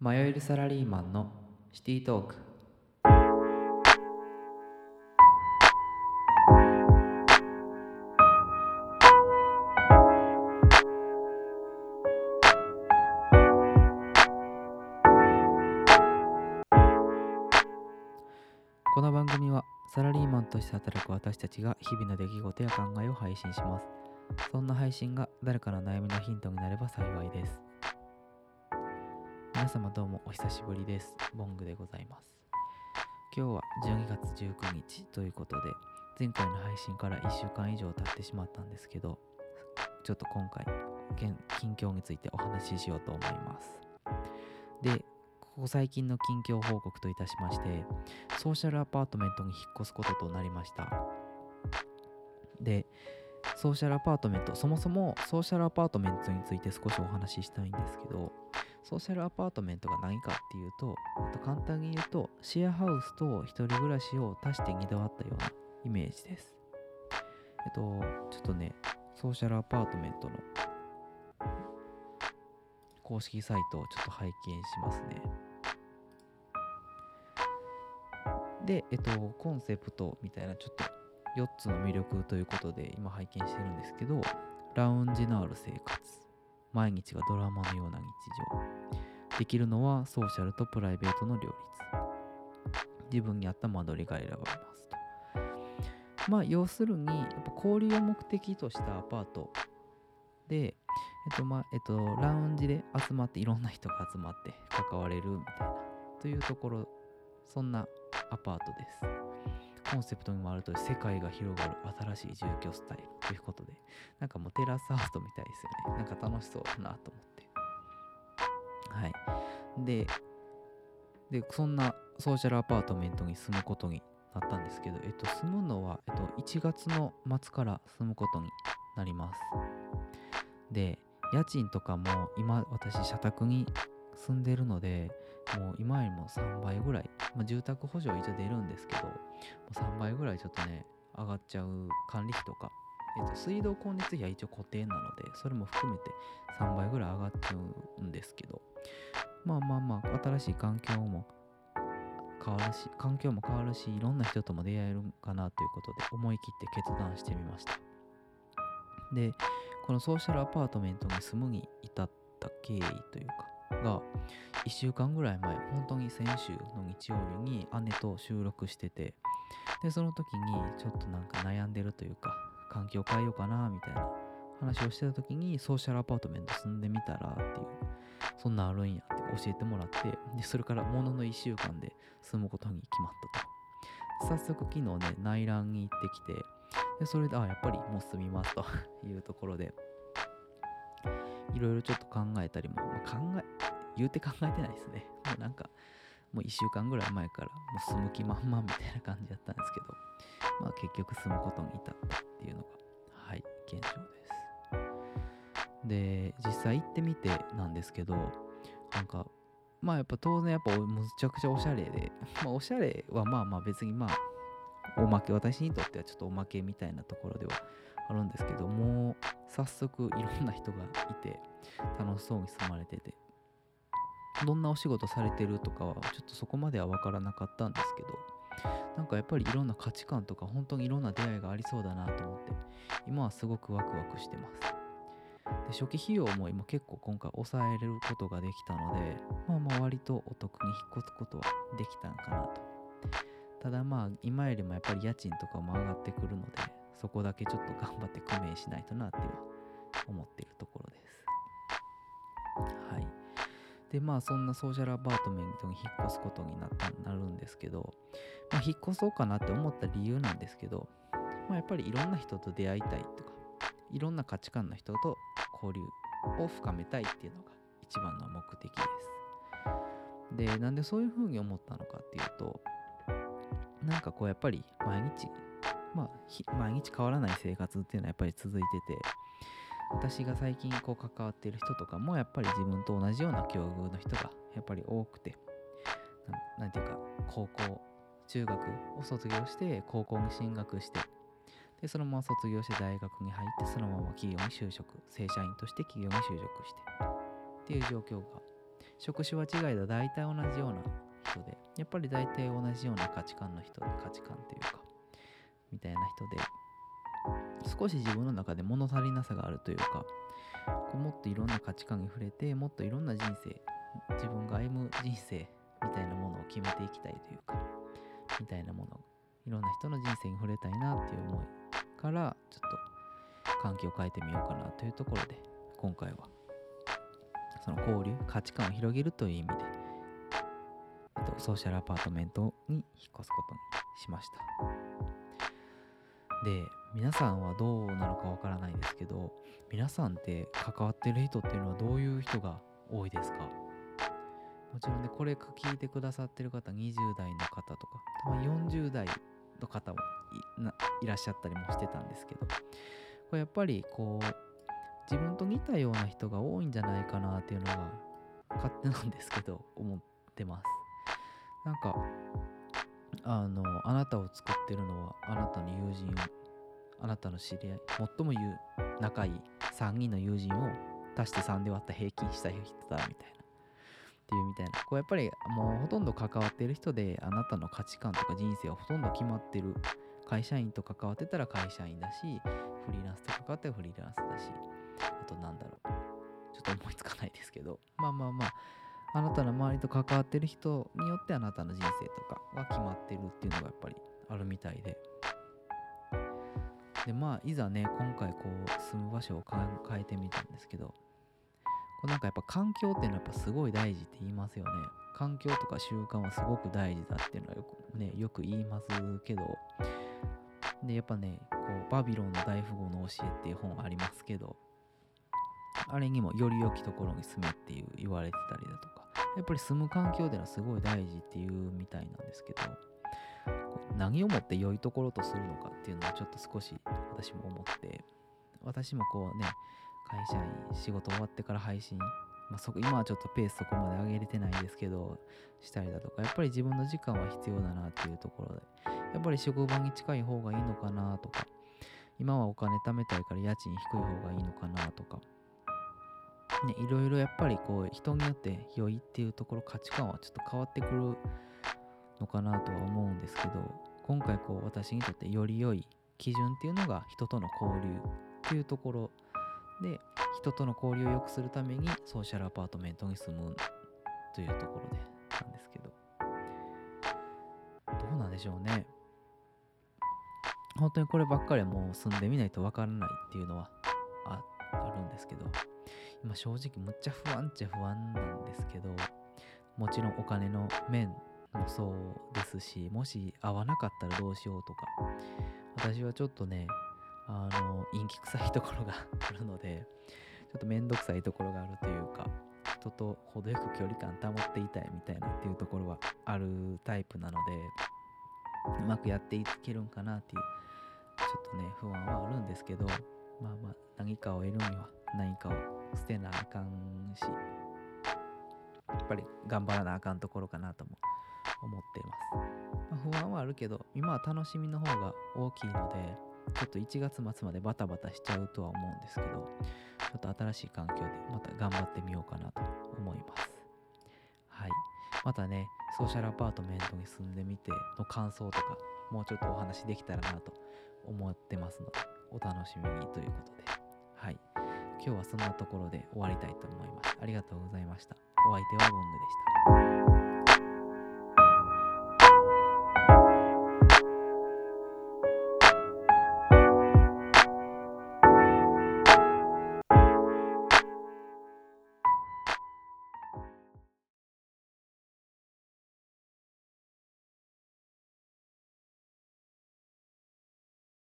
迷えるサラリーマンのシティトーク。この番組はサラリーマンとして働く私たちが日々の出来事や考えを配信します。そんな配信が誰かの悩みのヒントになれば幸いです。皆様どうもお久しぶりです。ボングでございます。今日は12月19日ということで前回の配信から1週間以上経ってしまったんですけどちょっと今回近況についてお話ししようと思います。でここ最近の近況報告といたしましてソーシャルアパートメントに引っ越すこととなりました。でソーシャルアパートメントそもそもソーシャルアパートメントについて少しお話ししたいんですけどソーシャルアパートメントが何かっていうと、と、簡単に言うとシェアハウスと一人暮らしを足して2で割ったようなイメージです。えっとちょっとねソーシャルアパートメントの公式サイトをちょっと拝見しますね。で、えっと、コンセプトみたいなちょっと4つの魅力ということで今拝見してるんですけどラウンジのある生活。毎日がドラマのような日常。できるのはソーシャルとプライベートの両立。自分に合った間取りが選ばれますと。まあ要するにやっぱ交流を目的としたアパート。でえっとまあえっとラウンジで集まっていろんな人が集まって関われるみたいな。というところそんなアパートです。コンセプトにもあると世界が広がる新しい住居スタイルということでなんかもうテラスアートみたいですよね。なんか楽しそうだなと思って。はい。ででそんなソーシャルアパートメントに住むことになったんですけど、えっと、住むのは、えっと、1月の末から住むことになります。で家賃とかも今私社宅に住んでるのでもう今よりも3倍ぐらい、まあ、住宅補助は一応出るんですけどもう3倍ぐらいちょっとね上がっちゃう管理費とか、えっと、水道光熱費は一応固定なのでそれも含めて3倍ぐらい上がっちゃうんですけどまあまあまあ新しい環境も変わるし環境も変わるしいろんな人とも出会えるかなということで思い切って決断してみました。でこのソーシャルアパートメントに住むに至った経緯というかが1週間ぐらい前本当に先週の日曜日に姉と収録しててでその時にちょっとなんか悩んでるというか環境変えようかなみたいな話をしてた時にソーシャルアパートメント住んでみたらっていうそんなあるんやって教えてもらってでそれからものの1週間で住むことに決まったと。早速昨日ね内覧に行ってきてでそれであやっぱりもう住みますというところでいろいろちょっと考えたりも、まあ、考え言うて考えてないですね。もうなんかもう1週間ぐらい前からもう住む気満々みたいな感じだったんですけどまあ結局住むことに至ったっていうのがはい現状です。で実際行ってみてなんですけどなんかまあやっぱ当然やっぱむちゃくちゃおしゃれで まあおしゃれはまあまあ別にまあおまけ私にとってはちょっとおまけみたいなところではあるんですけども早速いろんな人がいて楽しそうに住まれてて。どんなお仕事されてるとかはちょっとそこまでは分からなかったんですけどなんかやっぱりいろんな価値観とか本当にいろんな出会いがありそうだなと思って今はすごくワクワクしてます。で初期費用も今結構今回抑えることができたのでまあまあ割とお得に引っ越すことはできたんかなと。ただまあ今よりもやっぱり家賃とかも上がってくるのでそこだけちょっと頑張って工面しないとなっては思ってるところです。はい。でまあそんなソーシャルアパートメントに引っ越すことになったなるんですけど、まあ、引っ越そうかなって思った理由なんですけど、まあ、やっぱりいろんな人と出会いたいとかいろんな価値観の人と交流を深めたいっていうのが一番の目的です。でなんでそういうふうに思ったのかっていうとなんかこうやっぱり毎日まあ毎日変わらない生活っていうのはやっぱり続いてて私が最近こう関わっている人とかもやっぱり自分と同じような境遇の人がやっぱり多くてなんていうか高校中学を卒業して高校に進学してでそのまま卒業して大学に入ってそのまま企業に就職正社員として企業に就職してっていう状況が職種は違いだ大体同じような人でやっぱり大体同じような価値観の人価値観というかみたいな人で少し自分の中で物足りなさがあるというかこうもっといろんな価値観に触れてもっといろんな人生自分が歩む人生みたいなものを決めていきたいというかみたいなものいろんな人の人生に触れたいなっていう思いからちょっと環境を変えてみようかなというところで今回はその交流価値観を広げるという意味で、えっと、ソーシャルアパートメントに引っ越すことにしました。で皆さんはどうなのかわからないですけど皆さんって関わってる人っていうのはどういう人が多いですか？もちろんねこれ聞いてくださってる方20代の方とかたまに40代の方もいらっしゃったりもしてたんですけどこれやっぱりこう自分と似たような人が多いんじゃないかなっていうのが勝手なんですけど思ってます。なんかあのあなたを作ってるのはあなたの友人をあなたの知り合い最も言う仲いい3人の友人を足して3で割った平均した人だみたいなっていうみたいなこうやっぱりもうほとんど関わってる人であなたの価値観とか人生はほとんど決まってる会社員と関わってたら会社員だしフリーランスと関わってらフリーランスだしあとなんだろうちょっと思いつかないですけどまあまあまああなたの周りと関わってる人によってあなたの人生とかは決まってるっていうのがやっぱりあるみたいででまあいざね今回こう住む場所を変えてみたんですけどこうなんかやっぱ環境っていうのはやっぱすごい大事って言いますよね。環境とか習慣はすごく大事だっていうのはよく,、ね、よく言いますけど、で、やっぱね、こうバビロンの大富豪の教えっていう本ありますけど、あれにもより良きところに住めっていう言われてたりだとか、やっぱり住む環境っていうのはすごい大事っていうみたいなんですけど、何をもって良いところとするのかっていうのはちょっと少し私も思って、私もこうね、会社員仕事終わってから配信、まあ、そこ今はちょっとペースそこまで上げれてないですけどしたりだとかやっぱり自分の時間は必要だなっていうところでやっぱり職場に近い方がいいのかなとか今はお金貯めたいから家賃低い方がいいのかなとかねいろいろやっぱりこう人によって良いっていうところ価値観はちょっと変わってくるのかなとは思うんですけど今回こう私にとってより良い基準っていうのが人との交流っていうところで人との交流を良くするためにソーシャルアパートメントに住むというところでなんですけど。どうなんでしょうね。本当にこればっかりはもう住んでみないとわからないっていうのはああるんですけど。今正直むっちゃ不安っちゃ不安なんですけどもちろんお金の面もそうですしもし合わなかったらどうしようとか私はちょっとねあの陰気臭いところが あるのでちょっとめんどくさいところがあるというか人と程よく距離感保っていたいみたいなっていうところはあるタイプなのでうまくやっていけるんかなっていうちょっとね不安はあるんですけどまあまあ何かを得るには何かを捨てなあかんしやっぱり頑張らなあかんところかなとも思っています、まあ、不安はあるけど今は楽しみの方が大きいのでちょっと1月末までバタバタしちゃうとは思うんですけど、ちょっと新しい環境でまた頑張ってみようかなと思います。はい。またね、ソーシャルアパートメントに住んでみての感想とか、もうちょっとお話できたらなと思ってますので、お楽しみにということで、はい。今日はそんなところで終わりたいと思います。ありがとうございました。お相手はボンドでした。